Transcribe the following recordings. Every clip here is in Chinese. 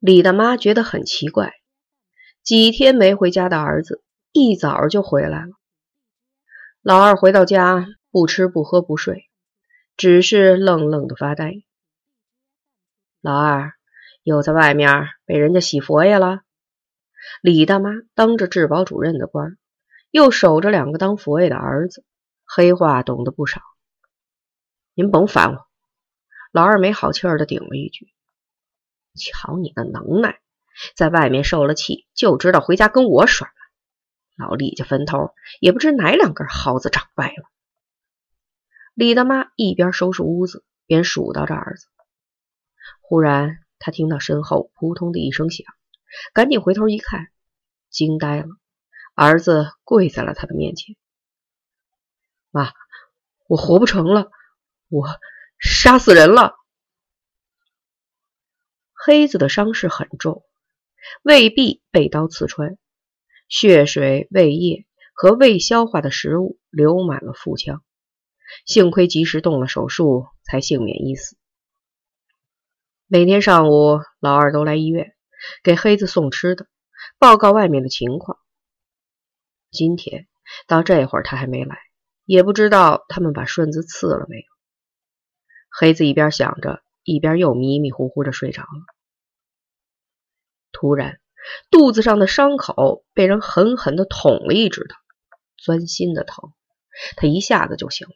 李大妈觉得很奇怪，几天没回家的儿子一早就回来了。老二回到家，不吃不喝不睡，只是愣愣的发呆。老二又在外面被人家洗佛爷了。李大妈当着治保主任的官，又守着两个当佛爷的儿子，黑话懂得不少。您甭烦我。老二没好气儿的顶了一句：“瞧你的能耐，在外面受了气，就知道回家跟我耍。老李家坟头也不知哪两根蒿子长歪了。”李大妈一边收拾屋子，边数到这儿子。忽然，他听到身后扑通的一声响，赶紧回头一看，惊呆了。儿子跪在了他的面前：“妈，我活不成了，我杀死人了。”黑子的伤势很重，胃壁被刀刺穿，血水、胃液和未消化的食物流满了腹腔，幸亏及时动了手术，才幸免一死。每天上午，老二都来医院给黑子送吃的，报告外面的情况。今天到这会儿他还没来，也不知道他们把顺子刺了没有。黑子一边想着，一边又迷迷糊糊的睡着了。突然，肚子上的伤口被人狠狠的捅了一指头，钻心的疼，他一下子就醒了。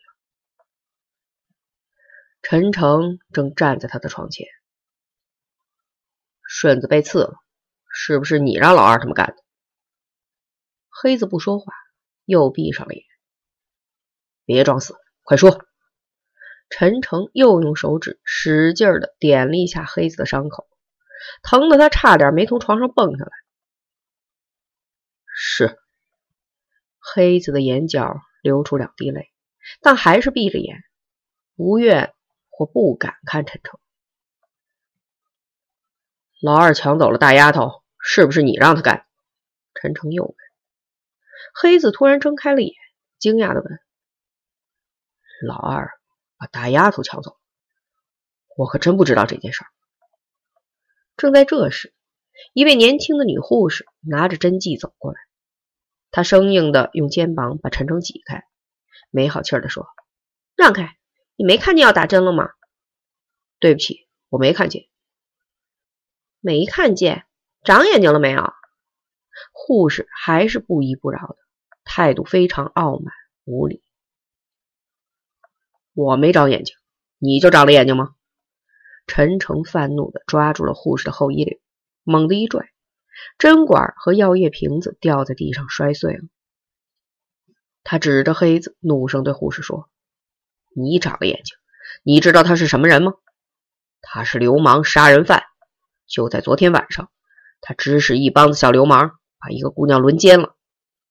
陈诚正站在他的床前。顺子被刺了，是不是你让老二他们干的？黑子不说话，又闭上了眼。别装死，快说！陈诚又用手指使劲的点了一下黑子的伤口，疼得他差点没从床上蹦下来。是。黑子的眼角流出两滴泪，但还是闭着眼，不愿或不敢看陈诚。老二抢走了大丫头，是不是你让他干？陈诚又问。黑子突然睁开了眼，惊讶的问：“老二把大丫头抢走？我可真不知道这件事儿。”正在这时，一位年轻的女护士拿着针剂走过来，她生硬的用肩膀把陈诚挤开，没好气的说：“让开！你没看见要打针了吗？”“对不起，我没看见。”没看见，长眼睛了没有？护士还是不依不饶的，态度非常傲慢无礼。我没长眼睛，你就长了眼睛吗？陈诚愤怒的抓住了护士的后衣领，猛地一拽，针管和药液瓶子掉在地上摔碎了。他指着黑子，怒声对护士说：“你长了眼睛，你知道他是什么人吗？他是流氓杀人犯。”就在昨天晚上，他指使一帮子小流氓把一个姑娘轮奸了。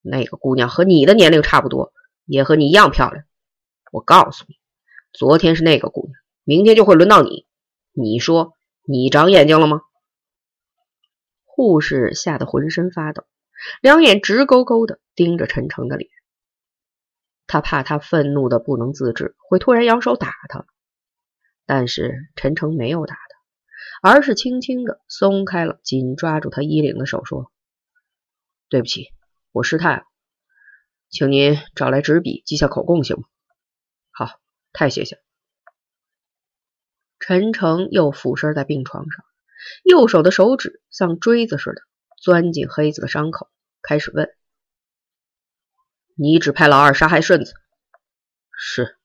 那个姑娘和你的年龄差不多，也和你一样漂亮。我告诉你，昨天是那个姑娘，明天就会轮到你。你说你长眼睛了吗？护士吓得浑身发抖，两眼直勾勾的盯着陈诚的脸。他怕他愤怒的不能自制，会突然扬手打他。但是陈诚没有打他。而是轻轻的松开了紧抓住他衣领的手，说：“对不起，我失态了，请您找来纸笔记下口供，行吗？”“，太谢谢。”陈诚又俯身在病床上，右手的手指像锥子似的钻进黑子的伤口，开始问：“你指派老二杀害顺子？是？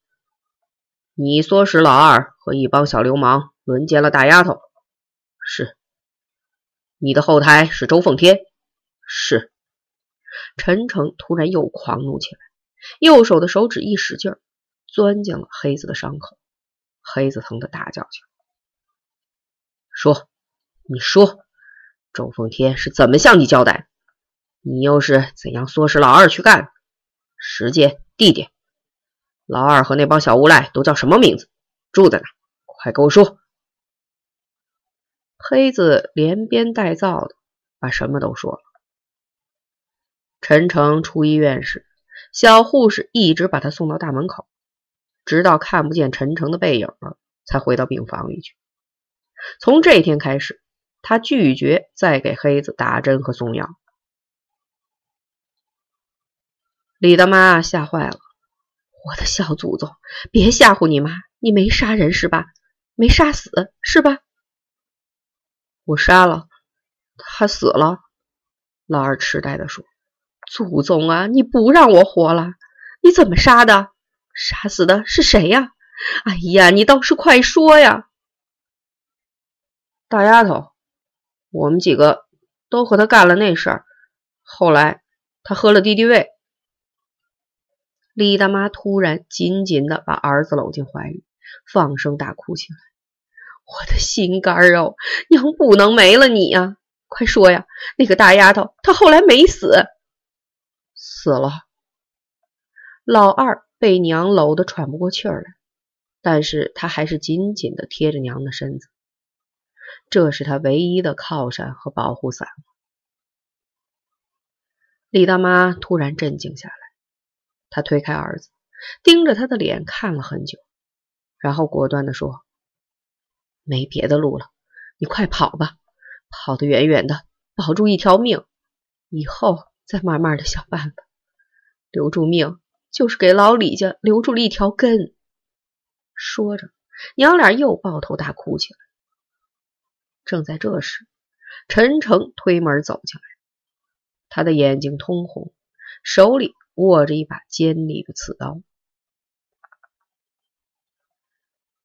你唆使老二和一帮小流氓轮奸了大丫头？”是，你的后台是周凤天。是，陈诚突然又狂怒起来，右手的手指一使劲儿，钻进了黑子的伤口。黑子疼得大叫起来：“说，你说，周凤天是怎么向你交代？你又是怎样唆使老二去干？时间、地点，老二和那帮小无赖都叫什么名字？住在哪？快给我说！”黑子连编带造的把什么都说了。陈诚出医院时，小护士一直把他送到大门口，直到看不见陈诚的背影了，才回到病房里去。从这天开始，他拒绝再给黑子打针和送药。李大妈吓坏了：“我的小祖宗，别吓唬你妈！你没杀人是吧？没杀死是吧？”我杀了，他死了。老二痴呆的说：“祖宗啊，你不让我活了？你怎么杀的？杀死的是谁呀？哎呀，你倒是快说呀！”大丫头，我们几个都和他干了那事儿。后来他喝了敌敌畏。李大妈突然紧紧的把儿子搂进怀里，放声大哭起来：“我的心肝儿哦，娘不能没了你呀！快说呀，那个大丫头她后来没死？死了。”老二被娘搂得喘不过气儿来，但是他还是紧紧的贴着娘的身子，这是他唯一的靠山和保护伞。李大妈突然镇静下来。她推开儿子，盯着他的脸看了很久，然后果断地说：“没别的路了，你快跑吧，跑得远远的，保住一条命，以后再慢慢的想办法。留住命，就是给老李家留住了一条根。”说着，娘俩又抱头大哭起来。正在这时，陈诚推门走进来，他的眼睛通红，手里。握着一把尖利的刺刀，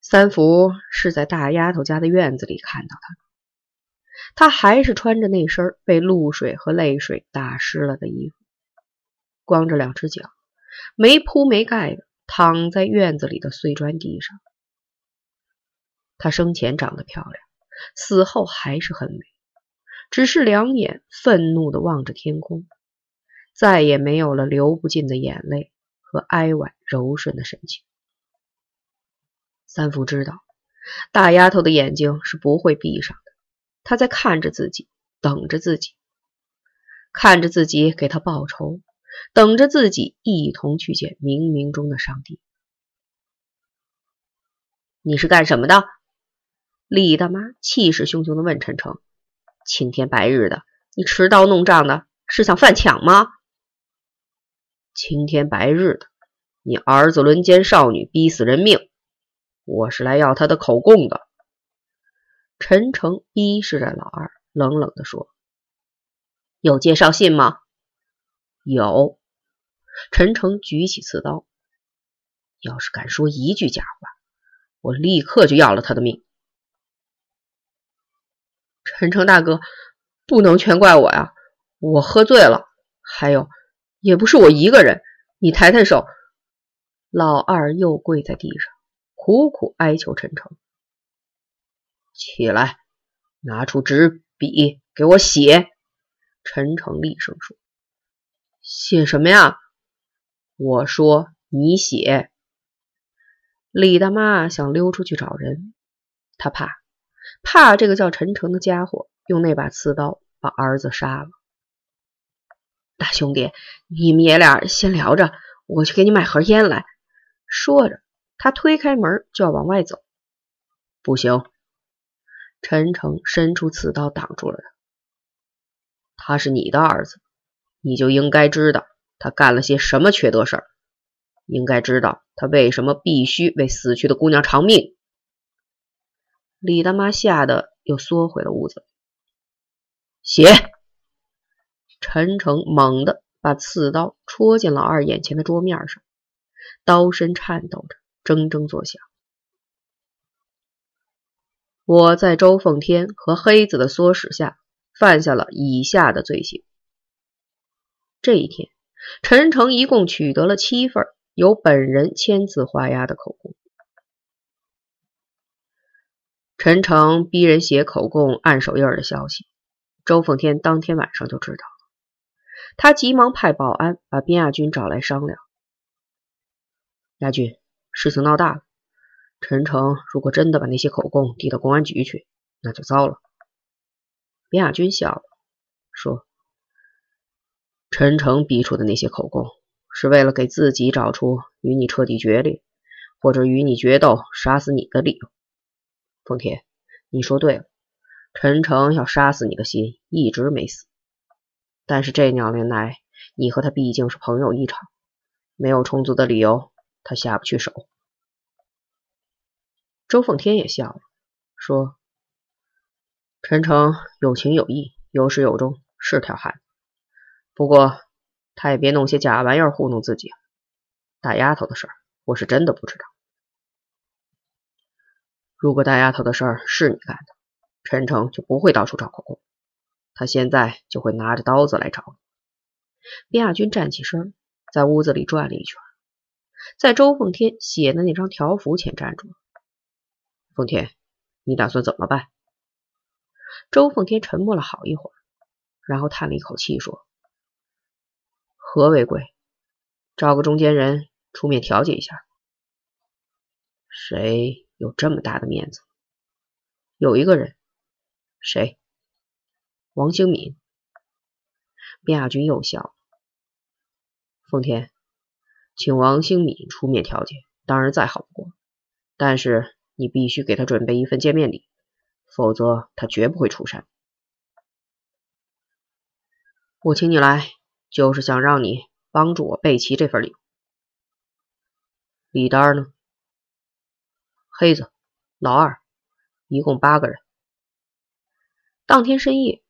三福是在大丫头家的院子里看到他的。他还是穿着那身被露水和泪水打湿了的衣服，光着两只脚，没铺没盖的躺在院子里的碎砖地上。她生前长得漂亮，死后还是很美，只是两眼愤怒的望着天空。再也没有了流不尽的眼泪和哀婉柔顺的神情。三福知道，大丫头的眼睛是不会闭上的，她在看着自己，等着自己，看着自己给她报仇，等着自己一同去见冥冥中的上帝。你是干什么的？李大妈气势汹汹的问陈诚：“青天白日的，你持刀弄杖的，是想犯抢吗？”青天白日的，你儿子轮奸少女，逼死人命，我是来要他的口供的。陈诚逼视着老二，冷冷的说：“有介绍信吗？”有。陈诚举起刺刀，要是敢说一句假话，我立刻就要了他的命。陈诚大哥，不能全怪我呀，我喝醉了，还有。也不是我一个人，你抬抬手。老二又跪在地上，苦苦哀求陈诚：“起来，拿出纸笔给我写。”陈诚厉声说：“写什么呀？”我说：“你写。”李大妈想溜出去找人，她怕，怕这个叫陈诚的家伙用那把刺刀把儿子杀了。大兄弟，你们爷俩先聊着，我去给你买盒烟来。说着，他推开门就要往外走。不行，陈诚伸出刺刀挡住了他。他是你的儿子，你就应该知道他干了些什么缺德事儿，应该知道他为什么必须为死去的姑娘偿命。李大妈吓得又缩回了屋子。写。陈诚猛地把刺刀戳进老二眼前的桌面上，刀身颤抖着，铮铮作响。我在周凤天和黑子的唆使下，犯下了以下的罪行。这一天，陈诚一共取得了七份由本人签字画押的口供。陈诚逼人写口供、按手印的消息，周凤天当天晚上就知道了。他急忙派保安把边亚军找来商量。亚军，事情闹大了。陈诚如果真的把那些口供递到公安局去，那就糟了。边亚军笑了，说：“陈诚逼出的那些口供，是为了给自己找出与你彻底决裂，或者与你决斗、杀死你的理由。”奉天，你说对了。陈诚要杀死你的心一直没死，但是这两年来，你和他毕竟是朋友一场，没有充足的理由，他下不去手。”周凤天也笑了，说：“陈诚有情有义，有始有终，是条汉子。不过他也别弄些假玩意儿糊弄自己。大丫头的事儿，我是真的不知道。如果大丫头的事儿是你干的，陈诚就不会到处找口供，他现在就会拿着刀子来找你。”边亚军站起身，在屋子里转了一圈，在周凤天写的那张条幅前站住了。奉天，你打算怎么办？周奉天沉默了好一会儿，然后叹了一口气说：“何为贵，找个中间人出面调解一下。谁有这么大的面子？有一个人，谁？王兴敏。”卞亚军又笑了：“奉天，请王兴敏出面调解，当然再好不过，但是……”你必须给他准备一份见面礼，否则他绝不会出山。我请你来，就是想让你帮助我备齐这份礼物。礼单呢？黑子、老二，一共八个人。当天深夜，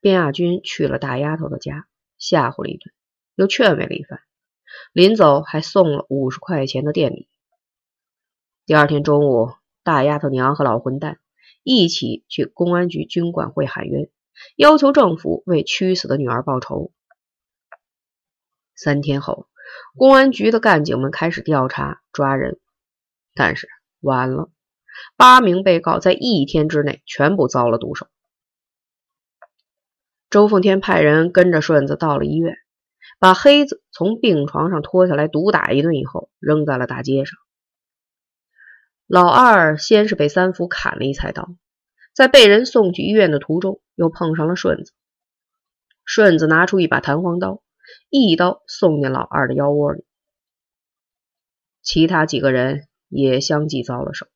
卞亚军去了大丫头的家，吓唬了一顿，又劝慰了一番，临走还送了五十块钱的店礼。第二天中午。大丫头娘和老混蛋一起去公安局军管会喊冤，要求政府为屈死的女儿报仇。三天后，公安局的干警们开始调查抓人，但是晚了，八名被告在一天之内全部遭了毒手。周凤天派人跟着顺子到了医院，把黑子从病床上拖下来，毒打一顿以后，扔在了大街上。老二先是被三福砍了一菜刀，在被人送去医院的途中，又碰上了顺子。顺子拿出一把弹簧刀，一刀送进老二的腰窝里。其他几个人也相继遭了手。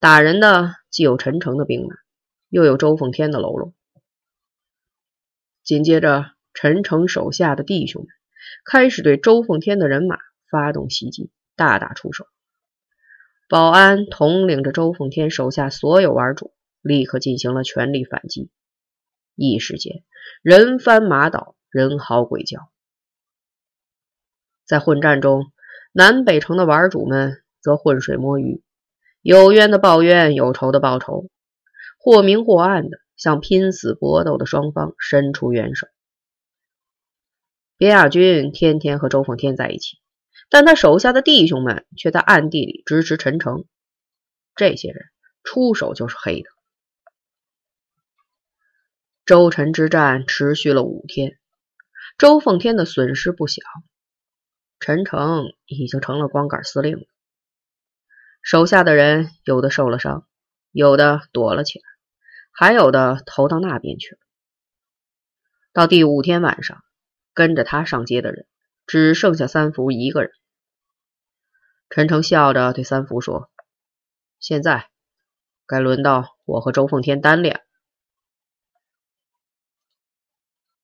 打人的既有陈诚的兵马，又有周凤天的喽啰。紧接着，陈诚手下的弟兄们开始对周凤天的人马发动袭击，大打出手。保安统领着周凤天手下所有玩主，立刻进行了全力反击。一时间，人翻马倒，人嚎鬼叫。在混战中，南北城的玩主们则浑水摸鱼，有冤的报冤，有仇的报仇，或明或暗的向拼死搏斗的双方伸出援手。边亚军天天和周凤天在一起。但他手下的弟兄们却在暗地里支持陈诚，这些人出手就是黑的。周陈之战持续了五天，周奉天的损失不小，陈诚已经成了光杆司令了。手下的人有的受了伤，有的躲了起来，还有的投到那边去了。到第五天晚上，跟着他上街的人。只剩下三福一个人。陈诚笑着对三福说：“现在该轮到我和周凤天单练了。”